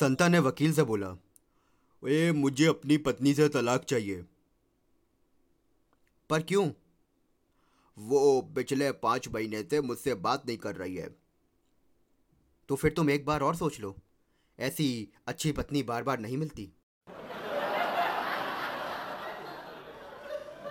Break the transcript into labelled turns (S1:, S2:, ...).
S1: संता ने वकील से बोला, ए, मुझे अपनी पत्नी से तलाक चाहिए। पर क्यों? वो पिछले पाँच महीने से मुझसे बात नहीं कर रही है। तो फिर तुम एक बार और सोच लो। ऐसी अच्छी पत्नी बार बार नहीं मिलती।